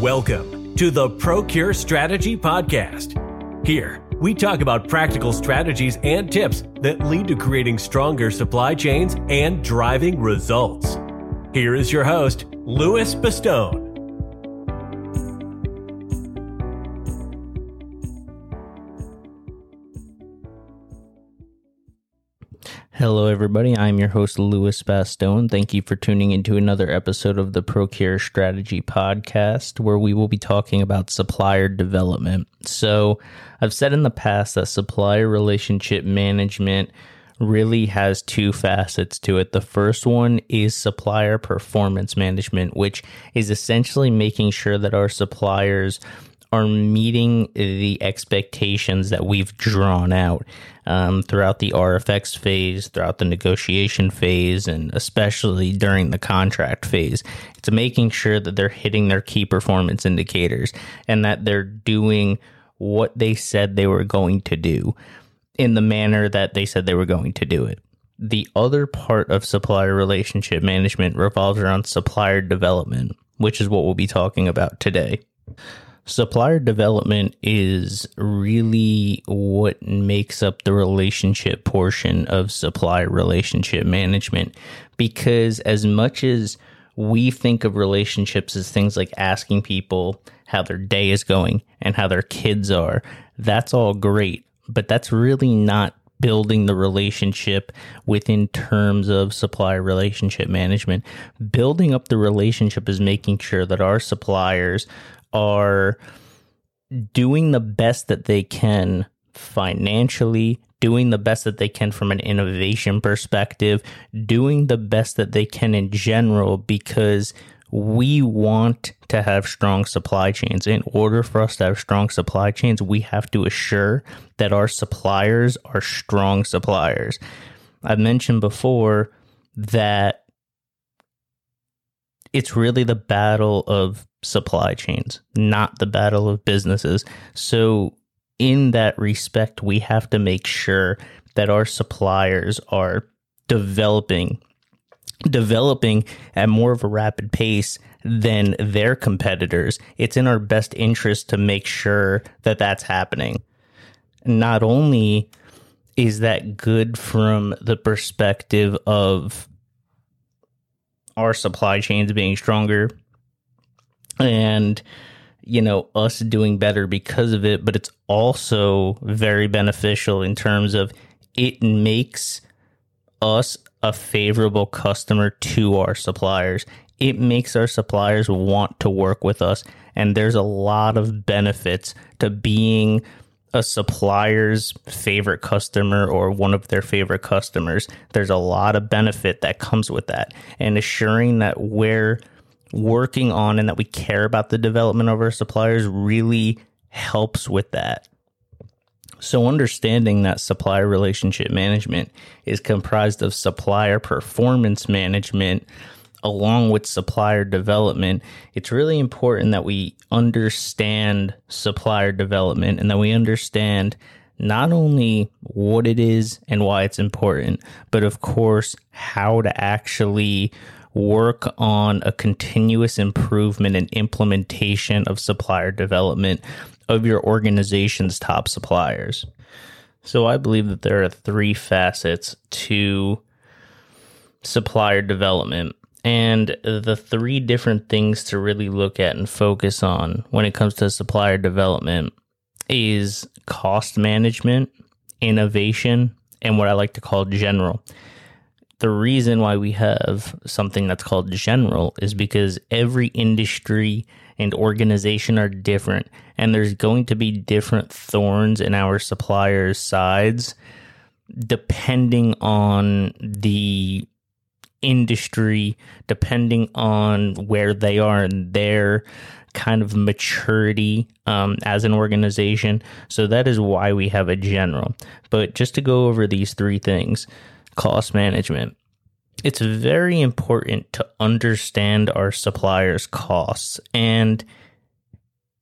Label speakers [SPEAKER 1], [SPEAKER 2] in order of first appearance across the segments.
[SPEAKER 1] Welcome to the Procure Strategy Podcast. Here, we talk about practical strategies and tips that lead to creating stronger supply chains and driving results. Here is your host, Louis Bastone.
[SPEAKER 2] Hello, everybody. I'm your host, Louis Bastone. Thank you for tuning into another episode of the Procure Strategy Podcast, where we will be talking about supplier development. So, I've said in the past that supplier relationship management really has two facets to it. The first one is supplier performance management, which is essentially making sure that our suppliers are meeting the expectations that we've drawn out um, throughout the RFX phase, throughout the negotiation phase, and especially during the contract phase. It's making sure that they're hitting their key performance indicators and that they're doing what they said they were going to do in the manner that they said they were going to do it. The other part of supplier relationship management revolves around supplier development, which is what we'll be talking about today. Supplier development is really what makes up the relationship portion of supplier relationship management because as much as we think of relationships as things like asking people how their day is going and how their kids are, that's all great, but that's really not building the relationship within terms of supplier relationship management. Building up the relationship is making sure that our suppliers are doing the best that they can financially, doing the best that they can from an innovation perspective, doing the best that they can in general because we want to have strong supply chains. In order for us to have strong supply chains, we have to assure that our suppliers are strong suppliers. I've mentioned before that it's really the battle of supply chains, not the battle of businesses. So, in that respect, we have to make sure that our suppliers are developing developing at more of a rapid pace than their competitors. It's in our best interest to make sure that that's happening. Not only is that good from the perspective of our supply chains being stronger and you know us doing better because of it but it's also very beneficial in terms of it makes us a favorable customer to our suppliers it makes our suppliers want to work with us and there's a lot of benefits to being a supplier's favorite customer or one of their favorite customers, there's a lot of benefit that comes with that. And assuring that we're working on and that we care about the development of our suppliers really helps with that. So, understanding that supplier relationship management is comprised of supplier performance management along with supplier development, it's really important that we understand supplier development and that we understand not only what it is and why it's important, but of course, how to actually work on a continuous improvement and implementation of supplier development of your organization's top suppliers. So, I believe that there are three facets to supplier development and the three different things to really look at and focus on when it comes to supplier development is cost management, innovation, and what I like to call general. The reason why we have something that's called general is because every industry and organization are different, and there's going to be different thorns in our suppliers' sides depending on the industry, depending on where they are in their kind of maturity um, as an organization. So that is why we have a general. But just to go over these three things cost management. It's very important to understand our suppliers' costs and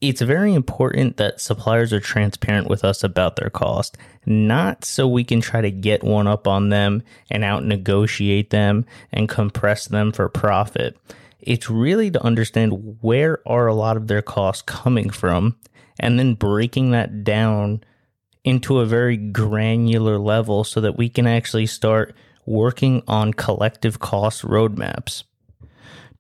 [SPEAKER 2] it's very important that suppliers are transparent with us about their cost, not so we can try to get one up on them and out negotiate them and compress them for profit. It's really to understand where are a lot of their costs coming from and then breaking that down into a very granular level so that we can actually start working on collective cost roadmaps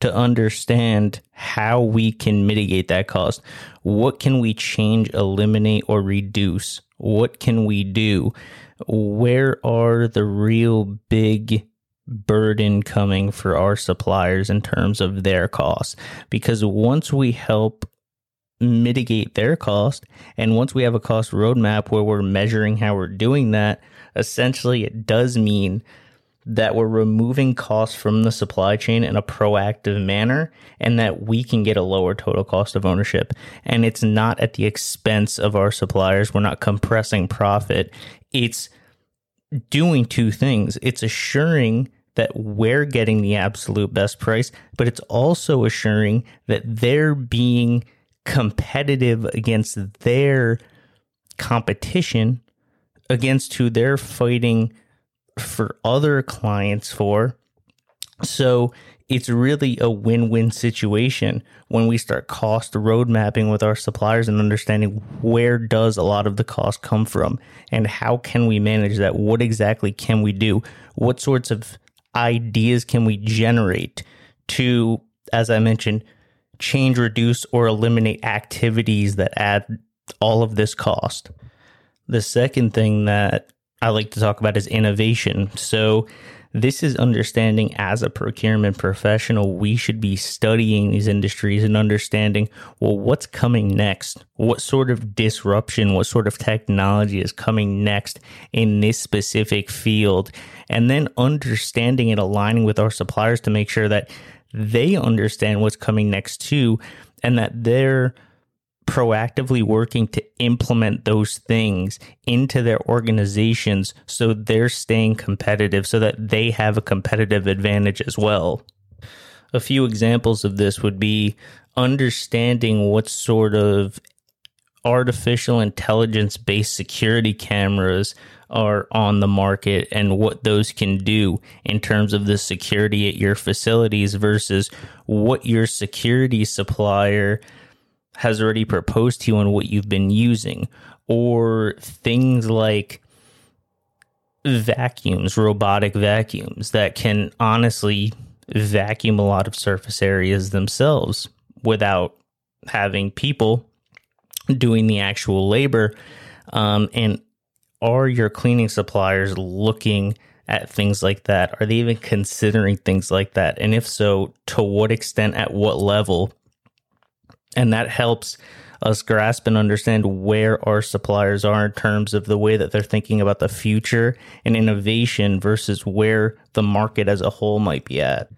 [SPEAKER 2] to understand how we can mitigate that cost. What can we change, eliminate, or reduce? What can we do? Where are the real big burden coming for our suppliers in terms of their costs? Because once we help mitigate their cost, and once we have a cost roadmap where we're measuring how we're doing that, essentially it does mean that we're removing costs from the supply chain in a proactive manner and that we can get a lower total cost of ownership. And it's not at the expense of our suppliers. We're not compressing profit. It's doing two things. It's assuring that we're getting the absolute best price, but it's also assuring that they're being competitive against their competition against who they're fighting for other clients for. So it's really a win win situation when we start cost road mapping with our suppliers and understanding where does a lot of the cost come from and how can we manage that? What exactly can we do? What sorts of ideas can we generate to, as I mentioned, change, reduce, or eliminate activities that add all of this cost? The second thing that I like to talk about is innovation. So, this is understanding as a procurement professional, we should be studying these industries and understanding, well, what's coming next? What sort of disruption, what sort of technology is coming next in this specific field? And then understanding and aligning with our suppliers to make sure that they understand what's coming next too, and that they're proactively working to implement those things into their organizations so they're staying competitive so that they have a competitive advantage as well. A few examples of this would be understanding what sort of artificial intelligence based security cameras are on the market and what those can do in terms of the security at your facilities versus what your security supplier has already proposed to you and what you've been using, or things like vacuums, robotic vacuums that can honestly vacuum a lot of surface areas themselves without having people doing the actual labor. Um, and are your cleaning suppliers looking at things like that? Are they even considering things like that? And if so, to what extent, at what level? And that helps us grasp and understand where our suppliers are in terms of the way that they're thinking about the future and innovation versus where the market as a whole might be at.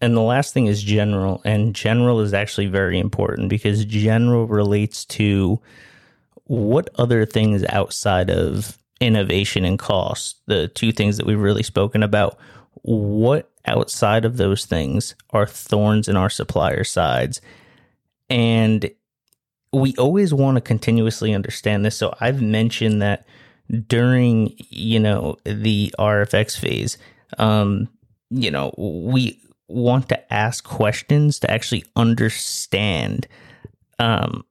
[SPEAKER 2] And the last thing is general, and general is actually very important because general relates to what other things outside of innovation and cost, the two things that we've really spoken about, what outside of those things are thorns in our supplier sides and we always want to continuously understand this. So I've mentioned that during, you know, the RFX phase, um, you know, we want to ask questions to actually understand um,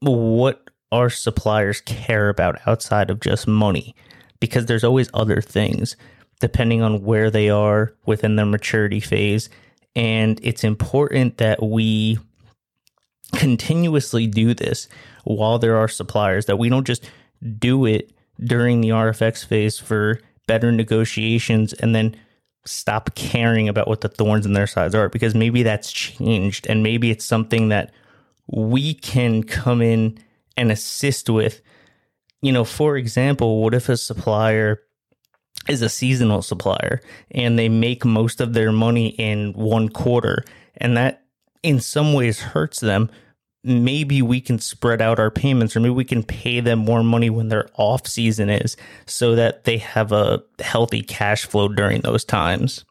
[SPEAKER 2] what our suppliers care about outside of just money, because there's always other things depending on where they are within their maturity phase. And it's important that we continuously do this while there are suppliers, that we don't just do it during the RFX phase for better negotiations and then stop caring about what the thorns in their sides are because maybe that's changed and maybe it's something that we can come in and assist with. You know, for example, what if a supplier is a seasonal supplier and they make most of their money in one quarter and that in some ways hurts them, maybe we can spread out our payments or maybe we can pay them more money when their off season is so that they have a healthy cash flow during those times.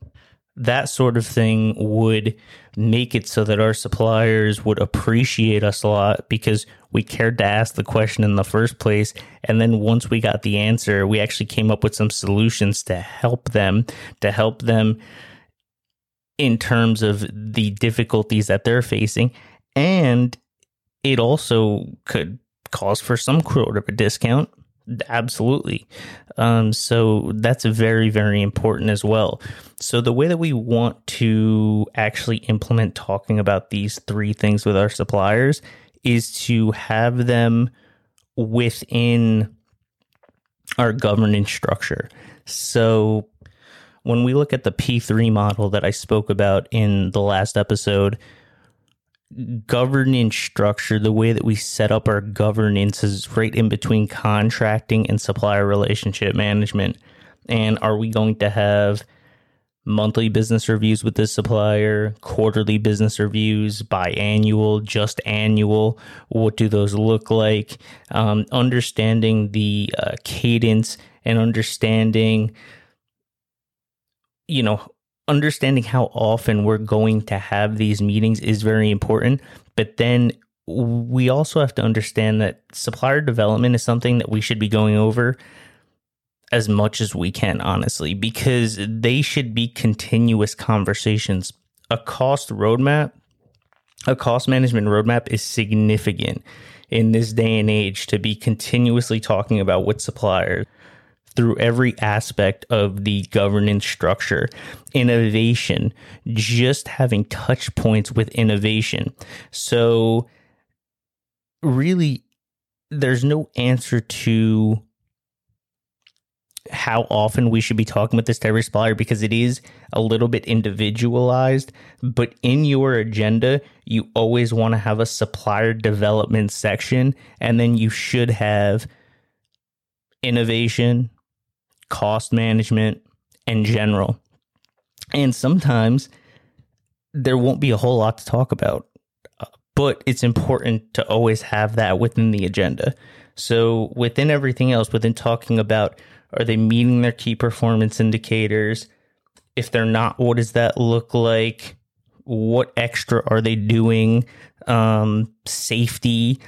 [SPEAKER 2] That sort of thing would make it so that our suppliers would appreciate us a lot because we cared to ask the question in the first place. And then once we got the answer, we actually came up with some solutions to help them, to help them in terms of the difficulties that they're facing. And it also could cause for some sort of a discount. Absolutely. Um, so that's very, very important as well. So, the way that we want to actually implement talking about these three things with our suppliers is to have them within our governance structure. So, when we look at the P3 model that I spoke about in the last episode, governance structure, the way that we set up our governance is right in between contracting and supplier relationship management. And are we going to have monthly business reviews with this supplier, quarterly business reviews, biannual, just annual? What do those look like? Um, understanding the uh, cadence and understanding you know, understanding how often we're going to have these meetings is very important. But then we also have to understand that supplier development is something that we should be going over as much as we can, honestly, because they should be continuous conversations. A cost roadmap, a cost management roadmap is significant in this day and age to be continuously talking about what suppliers through every aspect of the governance structure. Innovation, just having touch points with innovation. So, really, there's no answer to how often we should be talking with this type of supplier because it is a little bit individualized. But in your agenda, you always want to have a supplier development section, and then you should have innovation, cost management, in general. And sometimes there won't be a whole lot to talk about, but it's important to always have that within the agenda. So, within everything else, within talking about are they meeting their key performance indicators? If they're not, what does that look like? What extra are they doing? Um, safety,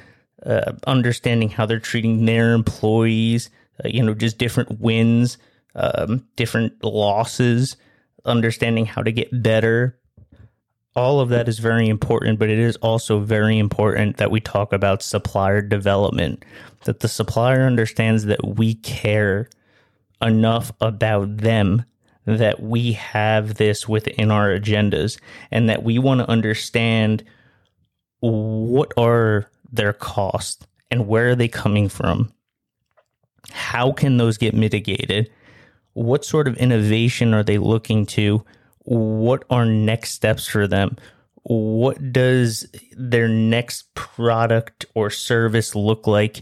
[SPEAKER 2] uh, understanding how they're treating their employees, uh, you know, just different wins, um, different losses, understanding how to get better. All of that is very important, but it is also very important that we talk about supplier development, that the supplier understands that we care enough about them that we have this within our agendas and that we want to understand what are their costs and where are they coming from how can those get mitigated? What sort of innovation are they looking to? What are next steps for them? What does their next product or service look like?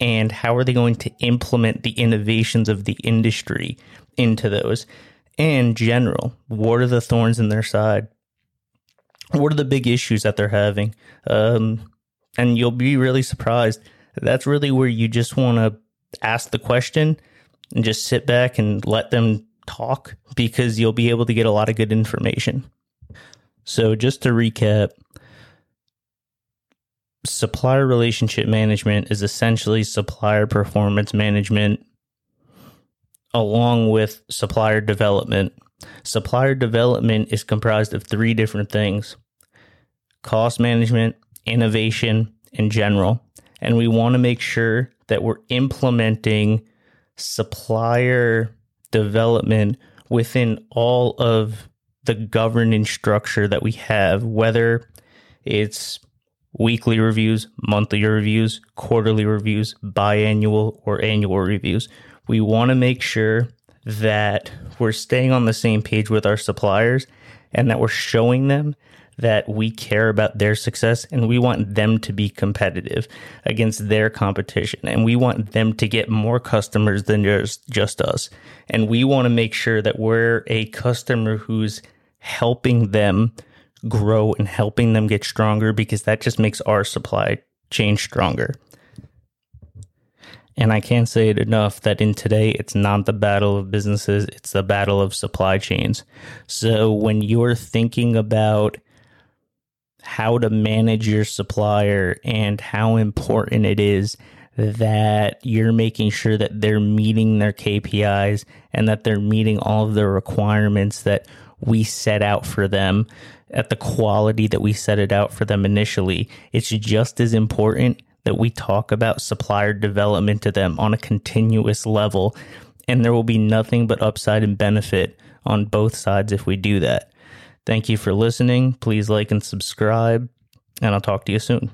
[SPEAKER 2] And how are they going to implement the innovations of the industry into those? And general, what are the thorns in their side? What are the big issues that they're having? Um, and you'll be really surprised. That's really where you just want to ask the question and just sit back and let them talk because you'll be able to get a lot of good information. So, just to recap, supplier relationship management is essentially supplier performance management along with supplier development. Supplier development is comprised of three different things cost management, innovation, and general. And we want to make sure that we're implementing supplier development within all of the governance structure that we have, whether it's weekly reviews, monthly reviews, quarterly reviews, biannual, or annual reviews. We want to make sure that we're staying on the same page with our suppliers and that we're showing them that we care about their success and we want them to be competitive against their competition. And we want them to get more customers than just just us. And we want to make sure that we're a customer who's helping them grow and helping them get stronger because that just makes our supply chain stronger. And I can't say it enough that in today, it's not the battle of businesses, it's the battle of supply chains. So when you're thinking about how to manage your supplier and how important it is that you're making sure that they're meeting their KPIs and that they're meeting all of the requirements that we set out for them at the quality that we set it out for them initially. It's just as important that we talk about supplier development to them on a continuous level. And there will be nothing but upside and benefit on both sides if we do that. Thank you for listening. Please like and subscribe, and I'll talk to you soon.